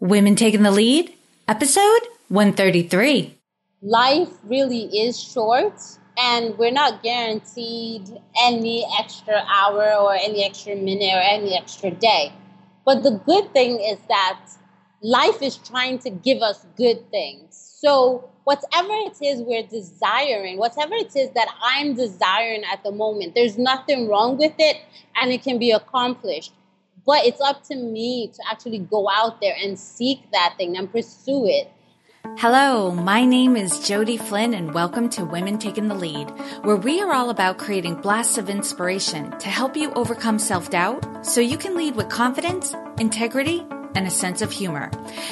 Women Taking the Lead, episode 133. Life really is short, and we're not guaranteed any extra hour or any extra minute or any extra day. But the good thing is that life is trying to give us good things. So, whatever it is we're desiring, whatever it is that I'm desiring at the moment, there's nothing wrong with it and it can be accomplished. But it's up to me to actually go out there and seek that thing and pursue it. Hello, my name is Jody Flynn, and welcome to Women Taking the Lead, where we are all about creating blasts of inspiration to help you overcome self doubt so you can lead with confidence, integrity, and a sense of humor.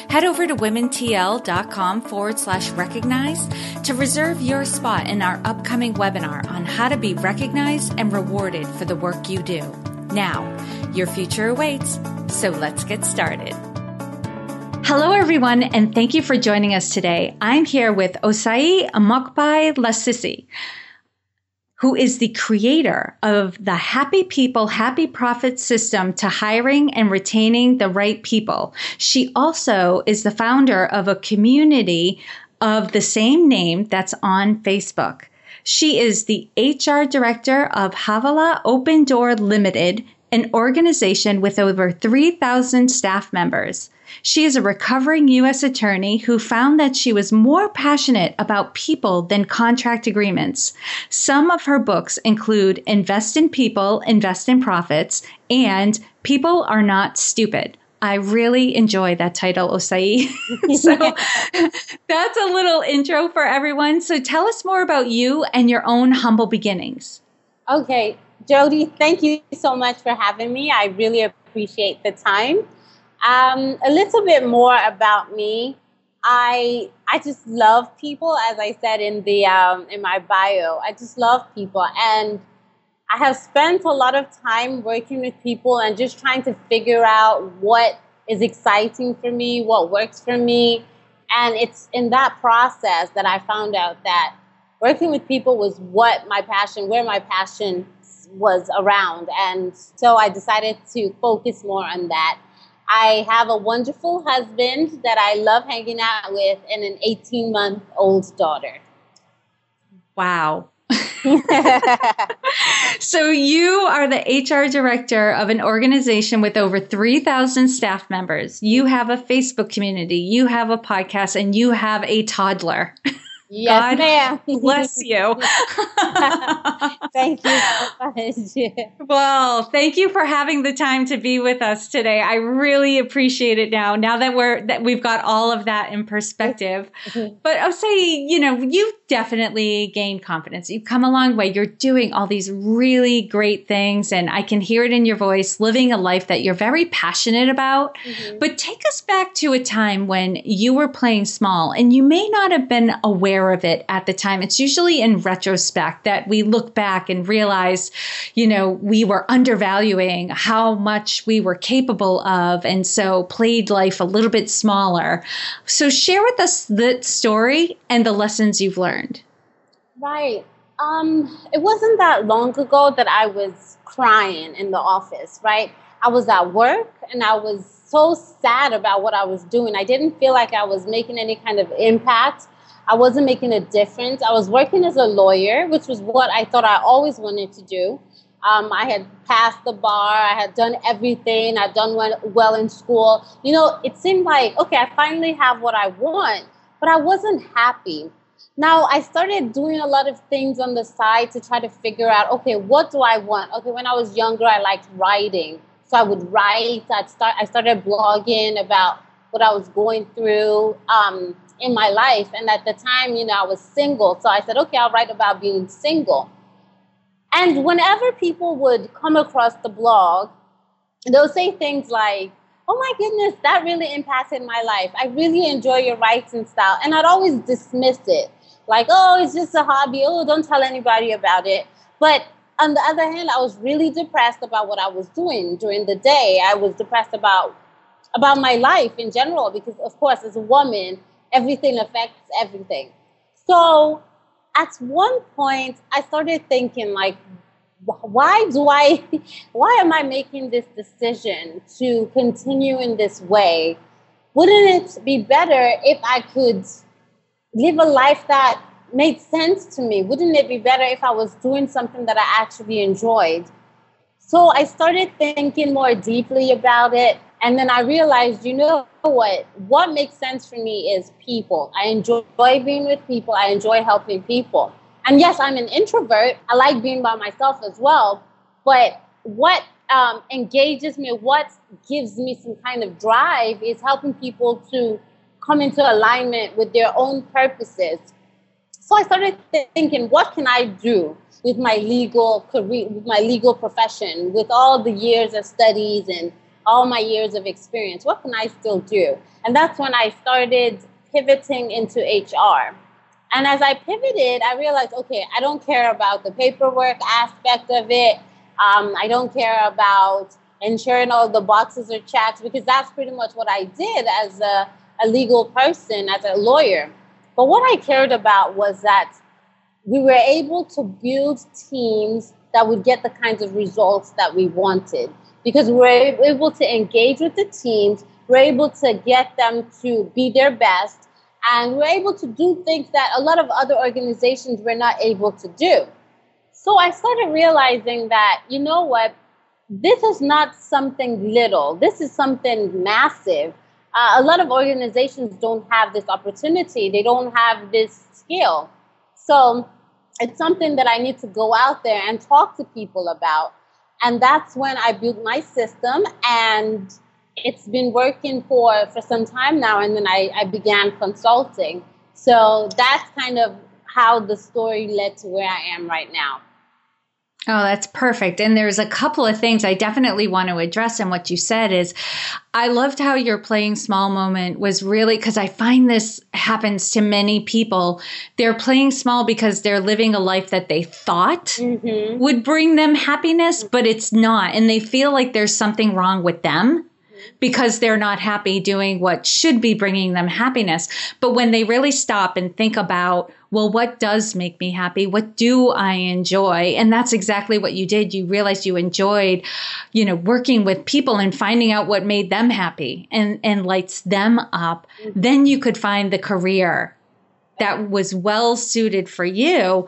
Head over to womentl.com forward slash recognize to reserve your spot in our upcoming webinar on how to be recognized and rewarded for the work you do. Now, your future awaits, so let's get started. Hello, everyone, and thank you for joining us today. I'm here with Osai Amokbai Lasisi, who is the creator of the Happy People, Happy Profit system to hiring and retaining the right people. She also is the founder of a community of the same name that's on Facebook. She is the HR director of Havala Open Door Limited, an organization with over 3,000 staff members. She is a recovering U.S. attorney who found that she was more passionate about people than contract agreements. Some of her books include Invest in People, Invest in Profits, and People Are Not Stupid. I really enjoy that title, Osai. so that's a little intro for everyone. So tell us more about you and your own humble beginnings. Okay, Jody, thank you so much for having me. I really appreciate the time. Um, a little bit more about me. I I just love people, as I said in the um, in my bio. I just love people, and I have spent a lot of time working with people and just trying to figure out what is exciting for me, what works for me. And it's in that process that I found out that working with people was what my passion, where my passion was around. And so I decided to focus more on that. I have a wonderful husband that I love hanging out with and an 18 month old daughter. Wow. so you are the HR director of an organization with over 3,000 staff members. You have a Facebook community, you have a podcast, and you have a toddler. Yes, God ma'am. bless you. thank you so much. well, thank you for having the time to be with us today. I really appreciate it now. Now that we're that we've got all of that in perspective. but I'll say, you know, you've definitely gained confidence. You've come a long way. You're doing all these really great things and I can hear it in your voice, living a life that you're very passionate about. Mm-hmm. But take us back to a time when you were playing small and you may not have been aware aware of it at the time. It's usually in retrospect that we look back and realize, you know, we were undervaluing how much we were capable of. And so played life a little bit smaller. So share with us the story and the lessons you've learned. Right. Um, it wasn't that long ago that I was crying in the office, right? I was at work and I was so sad about what I was doing. I didn't feel like I was making any kind of impact. I wasn't making a difference. I was working as a lawyer, which was what I thought I always wanted to do. Um, I had passed the bar. I had done everything. I'd done well in school. You know, it seemed like, okay, I finally have what I want, but I wasn't happy. Now, I started doing a lot of things on the side to try to figure out, okay, what do I want? Okay, when I was younger, I liked writing. So I would write. I'd start, I started blogging about what I was going through. Um, in my life. And at the time, you know, I was single. So I said, okay, I'll write about being single. And whenever people would come across the blog, they'll say things like, oh my goodness, that really impacted my life. I really enjoy your writing style. And I'd always dismiss it like, oh, it's just a hobby. Oh, don't tell anybody about it. But on the other hand, I was really depressed about what I was doing during the day. I was depressed about about my life in general because of course as a woman everything affects everything. So at one point, I started thinking, like, why do I, why am I making this decision to continue in this way wouldn't it be better if I could live a life that made sense to me? Wouldn't it be better if I was doing something that I actually enjoyed? So I started thinking more deeply about it. And then I realized, you know what? What makes sense for me is people. I enjoy being with people, I enjoy helping people. And yes, I'm an introvert. I like being by myself as well. But what um, engages me, what gives me some kind of drive is helping people to come into alignment with their own purposes. So I started thinking, what can I do with my legal career, with my legal profession, with all the years of studies and all my years of experience? What can I still do? And that's when I started pivoting into HR. And as I pivoted, I realized, okay, I don't care about the paperwork aspect of it. Um, I don't care about ensuring all the boxes are checked because that's pretty much what I did as a, a legal person, as a lawyer. But what I cared about was that we were able to build teams that would get the kinds of results that we wanted because we're able to engage with the teams, we're able to get them to be their best, and we're able to do things that a lot of other organizations were not able to do. So I started realizing that, you know what, this is not something little, this is something massive. Uh, a lot of organizations don't have this opportunity, they don't have this skill. So it's something that I need to go out there and talk to people about. And that's when I built my system and it's been working for, for some time now. And then I, I began consulting. So that's kind of how the story led to where I am right now. Oh, that's perfect. And there's a couple of things I definitely want to address. And what you said is, I loved how your playing small moment was really because I find this happens to many people. They're playing small because they're living a life that they thought mm-hmm. would bring them happiness, but it's not. And they feel like there's something wrong with them because they're not happy doing what should be bringing them happiness. But when they really stop and think about, well, what does make me happy? What do I enjoy? And that's exactly what you did. You realized you enjoyed, you know, working with people and finding out what made them happy and, and lights them up. Mm-hmm. Then you could find the career that was well suited for you.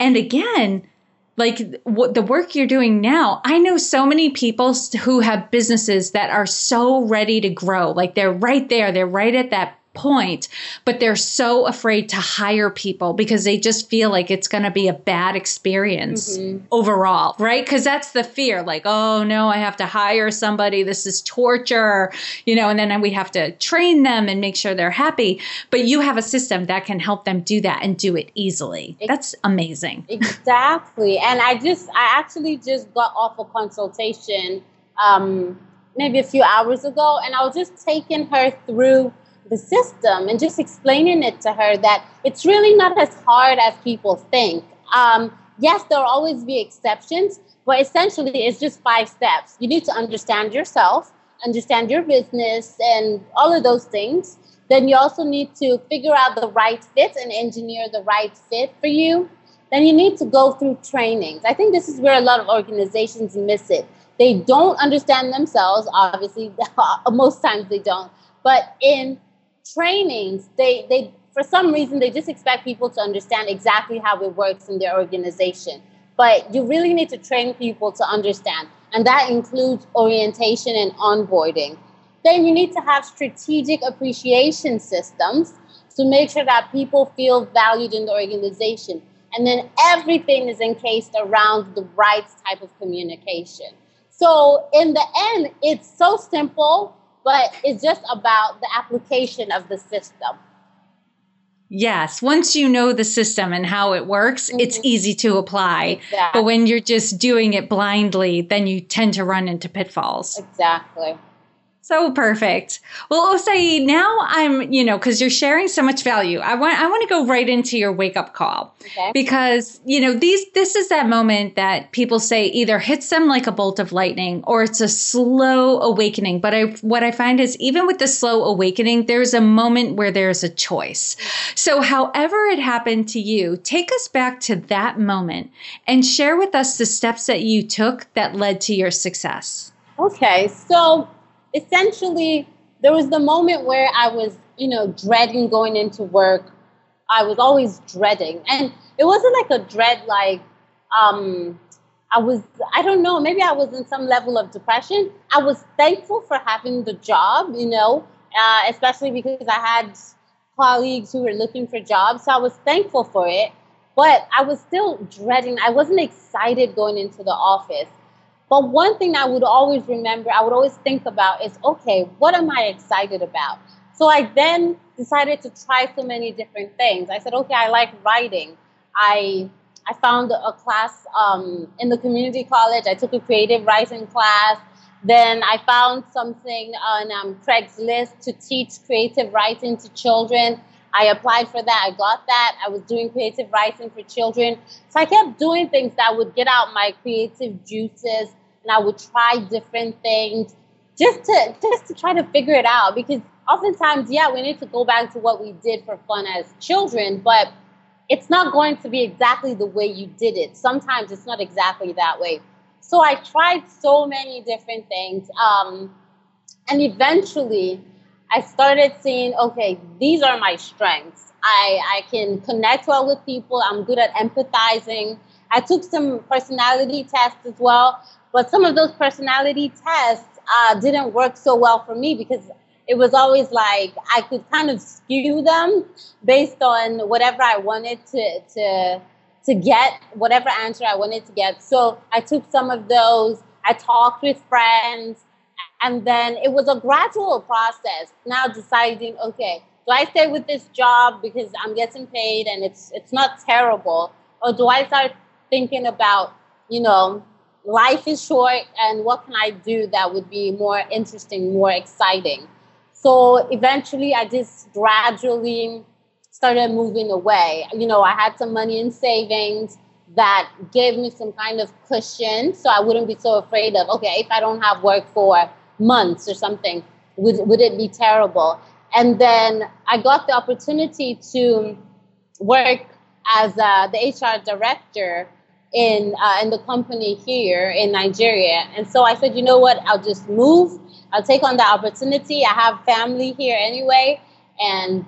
And again, like what the work you're doing now i know so many people who have businesses that are so ready to grow like they're right there they're right at that point, but they're so afraid to hire people because they just feel like it's going to be a bad experience mm-hmm. overall, right? Because that's the fear like, oh no, I have to hire somebody. This is torture, you know, and then we have to train them and make sure they're happy. But you have a system that can help them do that and do it easily. That's amazing. Exactly. And I just, I actually just got off a consultation um, maybe a few hours ago, and I was just taking her through the system and just explaining it to her that it's really not as hard as people think. Um, yes, there'll always be exceptions, but essentially it's just five steps. You need to understand yourself, understand your business, and all of those things. Then you also need to figure out the right fit and engineer the right fit for you. Then you need to go through trainings. I think this is where a lot of organizations miss it. They don't understand themselves, obviously, most times they don't. But in trainings, they, they for some reason they just expect people to understand exactly how it works in their organization. But you really need to train people to understand, and that includes orientation and onboarding. Then you need to have strategic appreciation systems to make sure that people feel valued in the organization. And then everything is encased around the right type of communication. So, in the end, it's so simple, but it's just about the application of the system. Yes, once you know the system and how it works, mm-hmm. it's easy to apply. Exactly. But when you're just doing it blindly, then you tend to run into pitfalls. Exactly. So perfect. Well, Osai, now I'm, you know, because you're sharing so much value. I want I want to go right into your wake up call. Okay. Because, you know, these this is that moment that people say either hits them like a bolt of lightning or it's a slow awakening. But I what I find is even with the slow awakening, there's a moment where there's a choice. So however it happened to you, take us back to that moment and share with us the steps that you took that led to your success. Okay. So essentially there was the moment where I was, you know, dreading going into work. I was always dreading. And it wasn't like a dread like um I was I don't know, maybe I was in some level of depression. I was thankful for having the job, you know, uh, especially because I had colleagues who were looking for jobs. So I was thankful for it. But I was still dreading. I wasn't excited going into the office. But one thing I would always remember, I would always think about is okay, what am I excited about? So I then decided to try so many different things. I said, okay, I like writing. I I found a class um, in the community college. I took a creative writing class. Then I found something on um, Craigslist to teach creative writing to children. I applied for that. I got that. I was doing creative writing for children. So I kept doing things that would get out my creative juices and I would try different things just to just to try to figure it out because oftentimes yeah we need to go back to what we did for fun as children but it's not going to be exactly the way you did it sometimes it's not exactly that way so i tried so many different things um, and eventually i started seeing okay these are my strengths I, I can connect well with people i'm good at empathizing i took some personality tests as well but some of those personality tests uh, didn't work so well for me because it was always like I could kind of skew them based on whatever I wanted to to to get, whatever answer I wanted to get. So I took some of those. I talked with friends, and then it was a gradual process. Now deciding, okay, do I stay with this job because I'm getting paid and it's it's not terrible, or do I start thinking about, you know, life is short and what can I do that would be more interesting, more exciting? So eventually I just gradually started moving away. You know, I had some money in savings that gave me some kind of cushion so I wouldn't be so afraid of, okay, if I don't have work for months or something, would, would it be terrible? And then I got the opportunity to work as uh, the HR director in uh, in the company here in Nigeria. And so I said, you know what? I'll just move. I'll take on the opportunity. I have family here anyway, and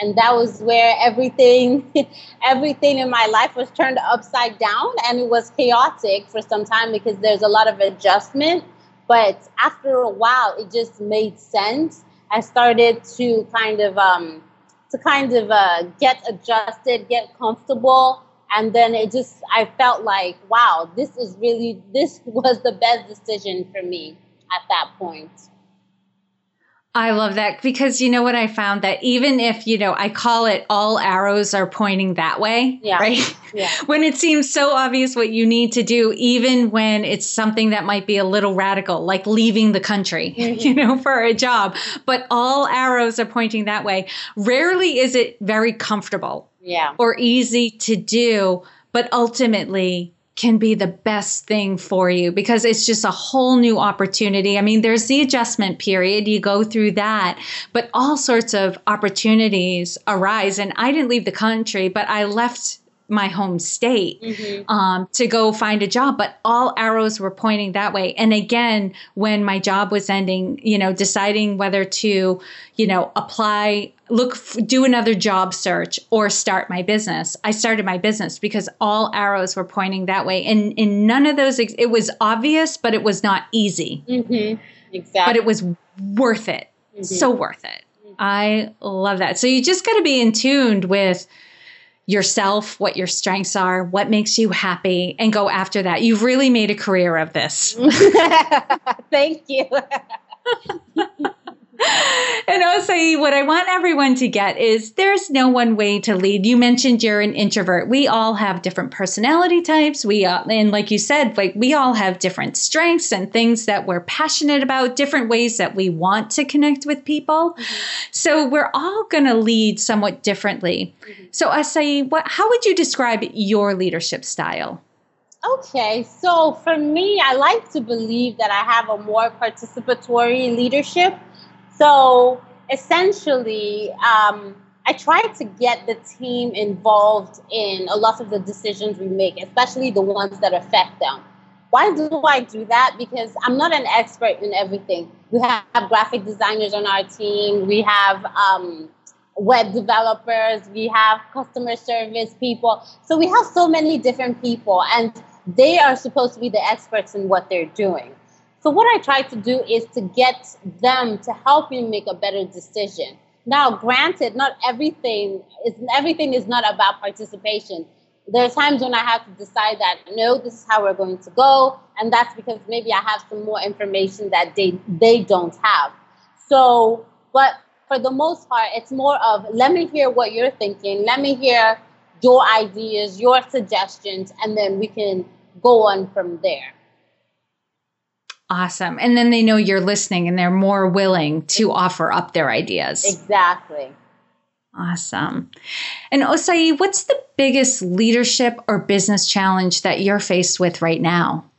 and that was where everything everything in my life was turned upside down and it was chaotic for some time because there's a lot of adjustment but after a while it just made sense. I started to kind of um, to kind of uh, get adjusted get comfortable. And then it just i felt like wow this is really this was the best decision for me at that point I love that because you know what I found that even if, you know, I call it all arrows are pointing that way, yeah. right? Yeah. when it seems so obvious what you need to do, even when it's something that might be a little radical, like leaving the country, mm-hmm. you know, for a job, but all arrows are pointing that way. Rarely is it very comfortable yeah. or easy to do, but ultimately can be the best thing for you because it's just a whole new opportunity. I mean, there's the adjustment period, you go through that, but all sorts of opportunities arise. And I didn't leave the country, but I left my home state mm-hmm. um, to go find a job, but all arrows were pointing that way. And again, when my job was ending, you know, deciding whether to, you know, apply, look, do another job search or start my business, I started my business because all arrows were pointing that way. And in none of those, it was obvious, but it was not easy. Mm-hmm. Exactly. But it was worth it. Mm-hmm. So worth it. Mm-hmm. I love that. So you just got to be in tuned with yourself, what your strengths are, what makes you happy, and go after that. You've really made a career of this. Thank you. and also, what I want everyone to get is there's no one way to lead. You mentioned you're an introvert. We all have different personality types. We uh, and like you said, like we all have different strengths and things that we're passionate about, different ways that we want to connect with people. Mm-hmm. So we're all going to lead somewhat differently. Mm-hmm. So, Osai, what how would you describe your leadership style? Okay, so for me, I like to believe that I have a more participatory leadership. So essentially, um, I try to get the team involved in a lot of the decisions we make, especially the ones that affect them. Why do I do that? Because I'm not an expert in everything. We have graphic designers on our team. We have um, web developers. We have customer service people. So we have so many different people, and they are supposed to be the experts in what they're doing. So what I try to do is to get them to help you make a better decision. Now, granted, not everything is everything is not about participation. There are times when I have to decide that no, this is how we're going to go, and that's because maybe I have some more information that they they don't have. So, but for the most part, it's more of let me hear what you're thinking, let me hear your ideas, your suggestions, and then we can go on from there. Awesome. And then they know you're listening and they're more willing to offer up their ideas. Exactly. Awesome. And Osai, what's the biggest leadership or business challenge that you're faced with right now?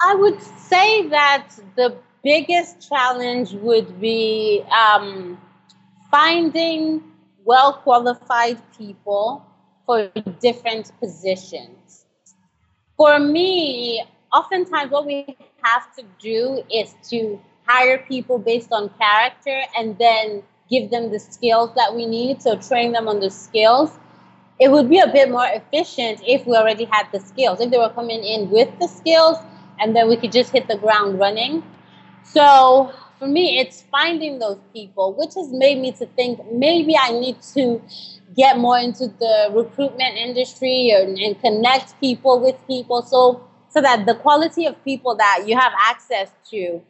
I would say that the biggest challenge would be um, finding well qualified people for different positions. For me, oftentimes what we have to do is to hire people based on character and then give them the skills that we need. So train them on the skills. It would be a bit more efficient if we already had the skills. If they were coming in with the skills and then we could just hit the ground running. So for me it's finding those people which has made me to think maybe i need to get more into the recruitment industry and, and connect people with people. So so that the quality of people that you have access to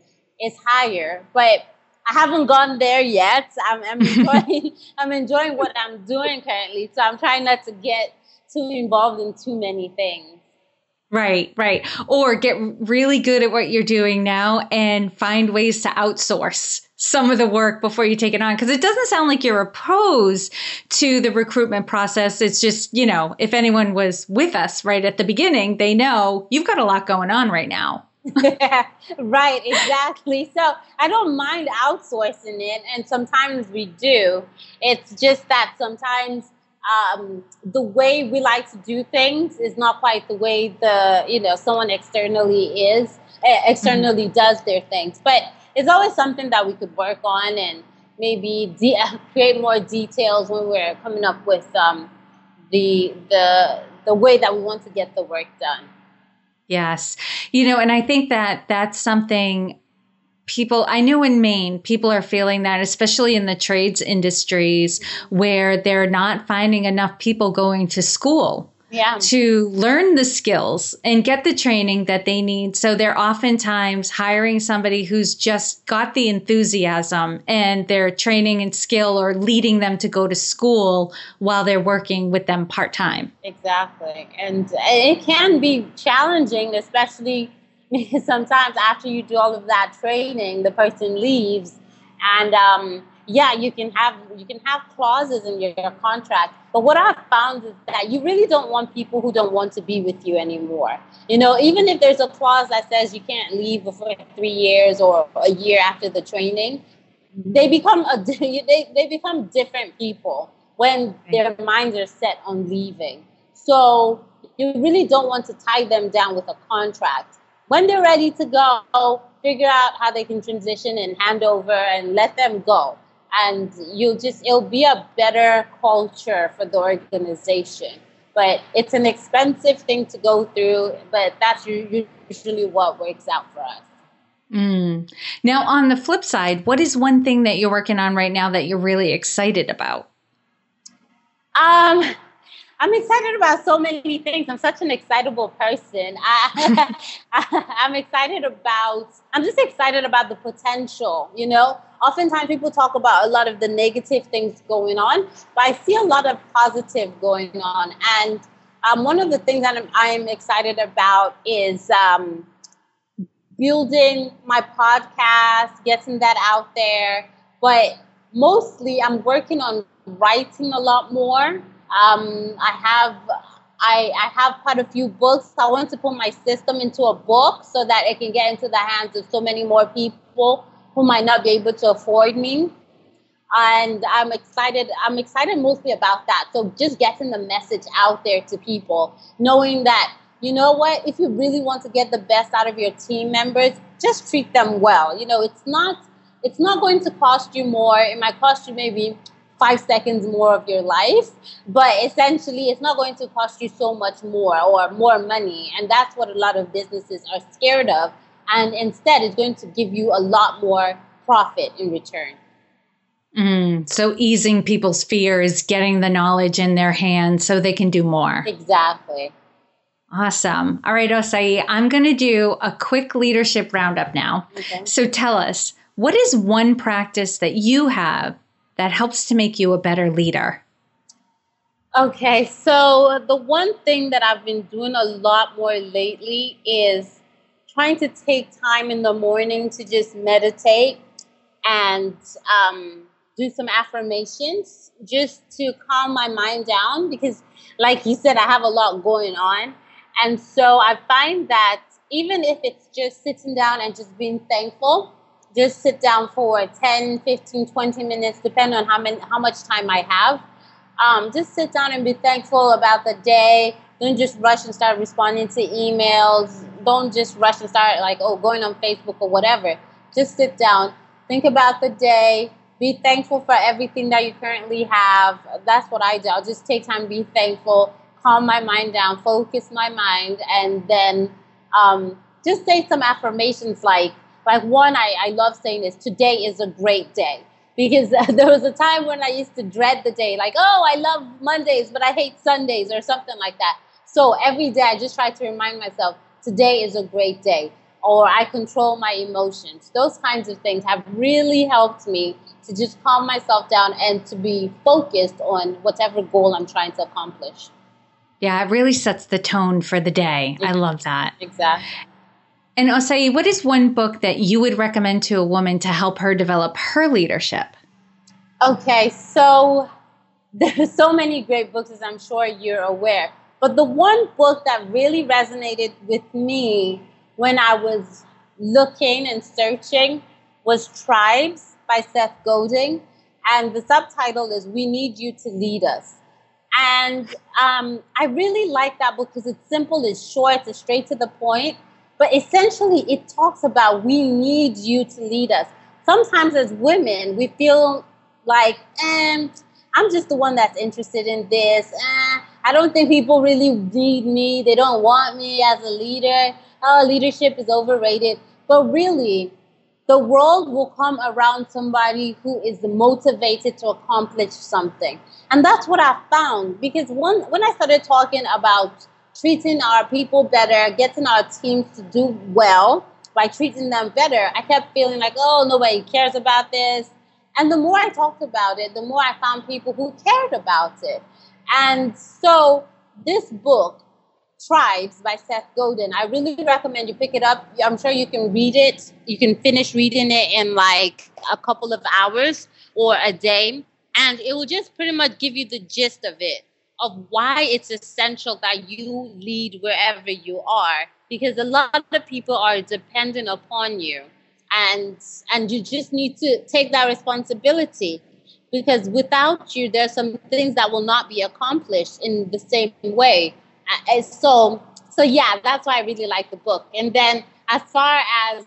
is higher. But I haven't gone there yet. I'm, I'm enjoying I'm enjoying what I'm doing currently. So I'm trying not to get too involved in too many things. Right, right. Or get really good at what you're doing now and find ways to outsource some of the work before you take it on. Cause it doesn't sound like you're opposed to the recruitment process. It's just, you know, if anyone was with us right at the beginning, they know you've got a lot going on right now. right, exactly. So I don't mind outsourcing it. And sometimes we do. It's just that sometimes um, the way we like to do things is not quite the way the you know someone externally is eh, externally mm-hmm. does their things but it's always something that we could work on and maybe de- create more details when we're coming up with um, the the the way that we want to get the work done. Yes. You know and i think that that's something people i know in maine people are feeling that especially in the trades industries where they're not finding enough people going to school yeah. to learn the skills and get the training that they need. So they're oftentimes hiring somebody who's just got the enthusiasm and their training and skill or leading them to go to school while they're working with them part time. Exactly. And it can be challenging, especially sometimes after you do all of that training, the person leaves, and um, yeah, you can have you can have clauses in your, your contract. But what I've found is that you really don't want people who don't want to be with you anymore. You know, even if there's a clause that says you can't leave before three years or a year after the training, mm-hmm. they become a they, they become different people when their minds are set on leaving. So you really don't want to tie them down with a contract when they're ready to go, figure out how they can transition and hand over and let them go. And you'll just, it'll be a better culture for the organization. But it's an expensive thing to go through, but that's usually what works out for us. Mm. Now, on the flip side, what is one thing that you're working on right now that you're really excited about? Um, I'm excited about so many things. I'm such an excitable person. I, am excited about, I'm just excited about the potential, you know? Oftentimes people talk about a lot of the negative things going on, but I see a lot of positive going on. And um, one of the things that I'm, I'm excited about is um, building my podcast, getting that out there. But mostly I'm working on writing a lot more um, I have I, I have quite a few books. I want to put my system into a book so that it can get into the hands of so many more people who might not be able to afford me. And I'm excited. I'm excited mostly about that. So just getting the message out there to people, knowing that you know what? If you really want to get the best out of your team members, just treat them well. You know, it's not it's not going to cost you more. It might cost you maybe five seconds more of your life, but essentially it's not going to cost you so much more or more money. And that's what a lot of businesses are scared of. And instead, it's going to give you a lot more profit in return. Mm, so easing people's fears, getting the knowledge in their hands so they can do more. Exactly. Awesome. All right, Osai, I'm going to do a quick leadership roundup now. Okay. So tell us, what is one practice that you have that helps to make you a better leader? Okay, so the one thing that I've been doing a lot more lately is trying to take time in the morning to just meditate and um, do some affirmations just to calm my mind down because, like you said, I have a lot going on. And so I find that even if it's just sitting down and just being thankful, just sit down for 10, 15, 20 minutes, depending on how, many, how much time I have. Um, just sit down and be thankful about the day. Don't just rush and start responding to emails. Don't just rush and start, like, oh, going on Facebook or whatever. Just sit down, think about the day, be thankful for everything that you currently have. That's what I do. I'll just take time, be thankful, calm my mind down, focus my mind, and then um, just say some affirmations like, like one I, I love saying is today is a great day because there was a time when I used to dread the day, like, oh, I love Mondays, but I hate Sundays or something like that. So every day I just try to remind myself, today is a great day, or I control my emotions. Those kinds of things have really helped me to just calm myself down and to be focused on whatever goal I'm trying to accomplish. Yeah, it really sets the tone for the day. I love that. Exactly. And Osai, what is one book that you would recommend to a woman to help her develop her leadership? Okay, so there's so many great books, as I'm sure you're aware. But the one book that really resonated with me when I was looking and searching was Tribes by Seth Godin. And the subtitle is We Need You to Lead Us. And um, I really like that book because it's simple, it's short, it's straight to the point but essentially, it talks about we need you to lead us. Sometimes, as women, we feel like, eh, I'm just the one that's interested in this. Eh, I don't think people really need me. They don't want me as a leader. Oh, leadership is overrated. But really, the world will come around somebody who is motivated to accomplish something. And that's what I found because one, when I started talking about treating our people better, getting our teams to do well by treating them better, I kept feeling like, oh, nobody cares about this. And the more I talked about it, the more I found people who cared about it. And so this book, Tribes by Seth Godin, I really recommend you pick it up. I'm sure you can read it. You can finish reading it in like a couple of hours or a day. And it will just pretty much give you the gist of it of why it's essential that you lead wherever you are because a lot of people are dependent upon you and and you just need to take that responsibility because without you there's some things that will not be accomplished in the same way. And so so yeah that's why i really like the book. And then as far as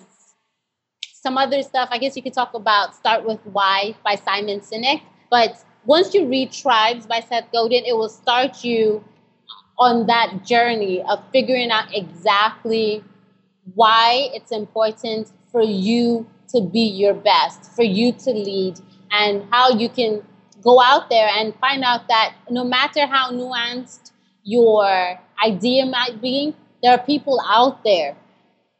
some other stuff i guess you could talk about start with why by simon sinek but once you read Tribes by Seth Godin, it will start you on that journey of figuring out exactly why it's important for you to be your best, for you to lead, and how you can go out there and find out that no matter how nuanced your idea might be, there are people out there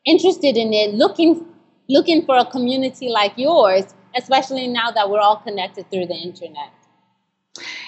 interested in it, looking looking for a community like yours, especially now that we're all connected through the internet.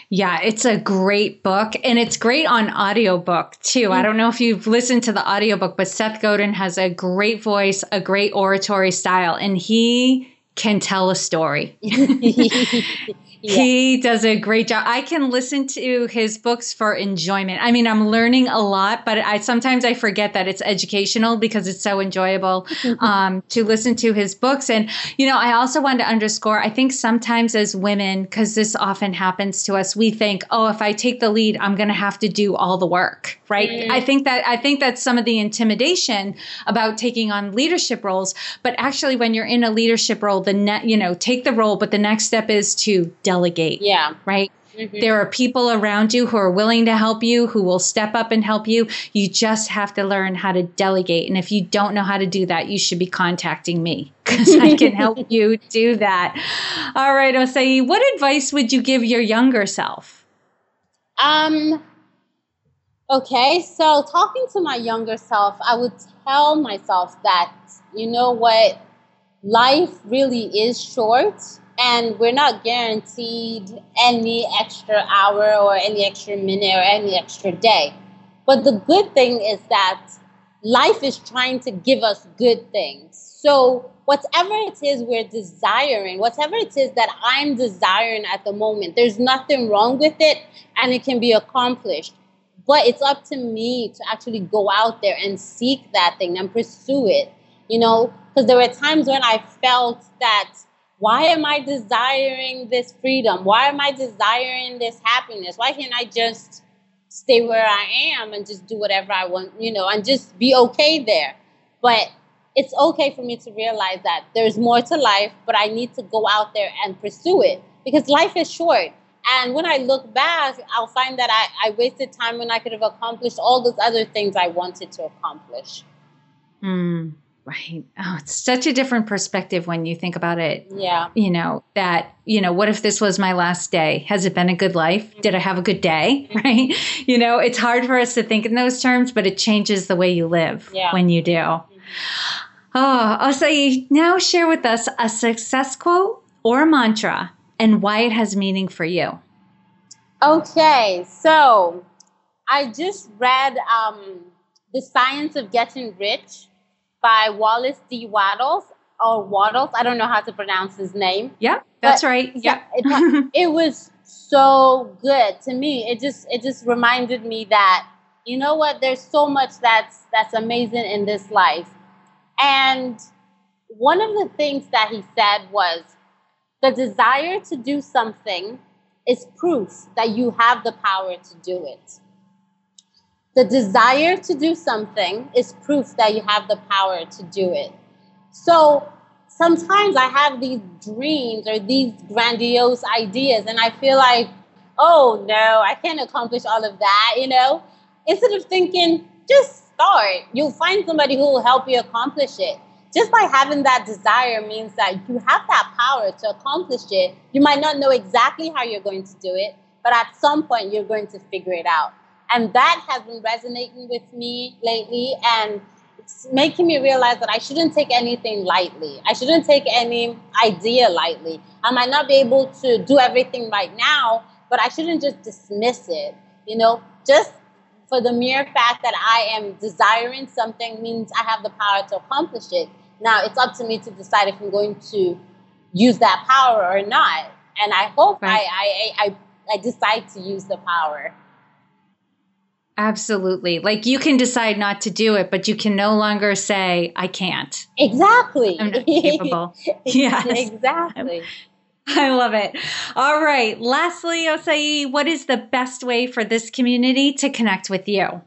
Yeah, it's a great book and it's great on audiobook too. I mm. don't know if you've listened to the audiobook, but Seth Godin has a great voice, a great oratory style, and he can tell a story. Yeah. He does a great job. I can listen to his books for enjoyment. I mean, I'm learning a lot, but I sometimes I forget that it's educational because it's so enjoyable um, to listen to his books. And you know, I also want to underscore. I think sometimes as women, because this often happens to us, we think, oh, if I take the lead, I'm going to have to do all the work, right? Mm. I think that I think that's some of the intimidation about taking on leadership roles. But actually, when you're in a leadership role, the net, you know, take the role, but the next step is to delegate. Yeah. Right. Mm-hmm. There are people around you who are willing to help you, who will step up and help you. You just have to learn how to delegate. And if you don't know how to do that, you should be contacting me because I can help you do that. All right, Osai, what advice would you give your younger self? Um, okay, so talking to my younger self, I would tell myself that, you know what, life really is short and we're not guaranteed any extra hour or any extra minute or any extra day. But the good thing is that life is trying to give us good things. So, whatever it is we're desiring, whatever it is that I'm desiring at the moment, there's nothing wrong with it and it can be accomplished. But it's up to me to actually go out there and seek that thing and pursue it, you know, because there were times when I felt that why am I desiring this freedom? Why am I desiring this happiness? Why can't I just stay where I am and just do whatever I want, you know, and just be okay there? But it's okay for me to realize that there's more to life, but I need to go out there and pursue it because life is short. And when I look back, I'll find that I, I wasted time when I could have accomplished all those other things I wanted to accomplish. Mm. Right. Oh, it's such a different perspective when you think about it. Yeah. You know, that, you know, what if this was my last day? Has it been a good life? Did I have a good day? Right. You know, it's hard for us to think in those terms, but it changes the way you live yeah. when you do. Mm-hmm. Oh, I'll say now share with us a success quote or a mantra and why it has meaning for you. Okay. So I just read um, The Science of Getting Rich by Wallace D. Wattles or Waddles. I don't know how to pronounce his name. Yeah, that's right. Yeah, it, it was so good to me. It just it just reminded me that you know what? There's so much that's that's amazing in this life, and one of the things that he said was the desire to do something is proof that you have the power to do it. The desire to do something is proof that you have the power to do it. So sometimes I have these dreams or these grandiose ideas, and I feel like, oh no, I can't accomplish all of that, you know? Instead of thinking, just start, you'll find somebody who will help you accomplish it. Just by having that desire means that you have that power to accomplish it. You might not know exactly how you're going to do it, but at some point you're going to figure it out. And that has been resonating with me lately and it's making me realize that I shouldn't take anything lightly. I shouldn't take any idea lightly. I might not be able to do everything right now, but I shouldn't just dismiss it. You know, just for the mere fact that I am desiring something means I have the power to accomplish it. Now it's up to me to decide if I'm going to use that power or not. And I hope right. I, I, I, I decide to use the power. Absolutely. Like you can decide not to do it, but you can no longer say, I can't. Exactly. I'm not capable. yes. Exactly. I love it. All right. Lastly, Osai, what is the best way for this community to connect with you?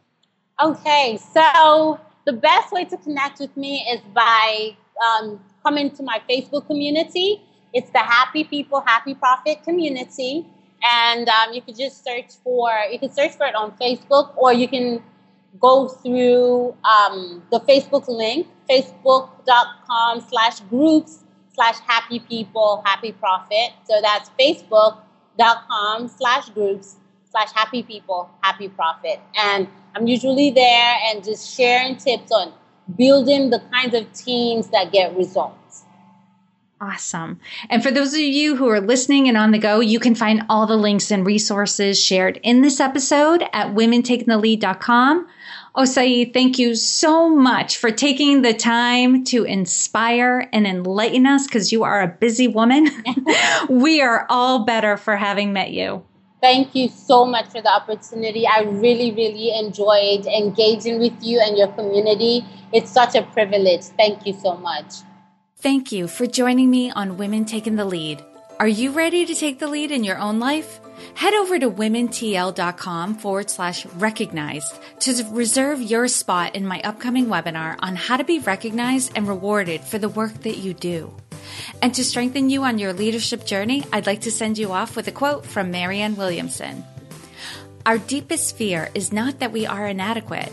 Okay. So the best way to connect with me is by um, coming to my Facebook community. It's the Happy People, Happy Profit community and um, you could just search for you can search for it on facebook or you can go through um, the facebook link facebook.com slash groups slash happy people happy profit. So that's facebook.com slash groups slash happy people happy profit. And i'm usually there and just sharing tips on building the kinds of teams that get results Awesome. And for those of you who are listening and on the go, you can find all the links and resources shared in this episode at womentakingthelead.com. Saeed, thank you so much for taking the time to inspire and enlighten us because you are a busy woman. we are all better for having met you. Thank you so much for the opportunity. I really, really enjoyed engaging with you and your community. It's such a privilege. Thank you so much. Thank you for joining me on Women Taking the Lead. Are you ready to take the lead in your own life? Head over to womentl.com forward slash recognized to reserve your spot in my upcoming webinar on how to be recognized and rewarded for the work that you do. And to strengthen you on your leadership journey, I'd like to send you off with a quote from Marianne Williamson. Our deepest fear is not that we are inadequate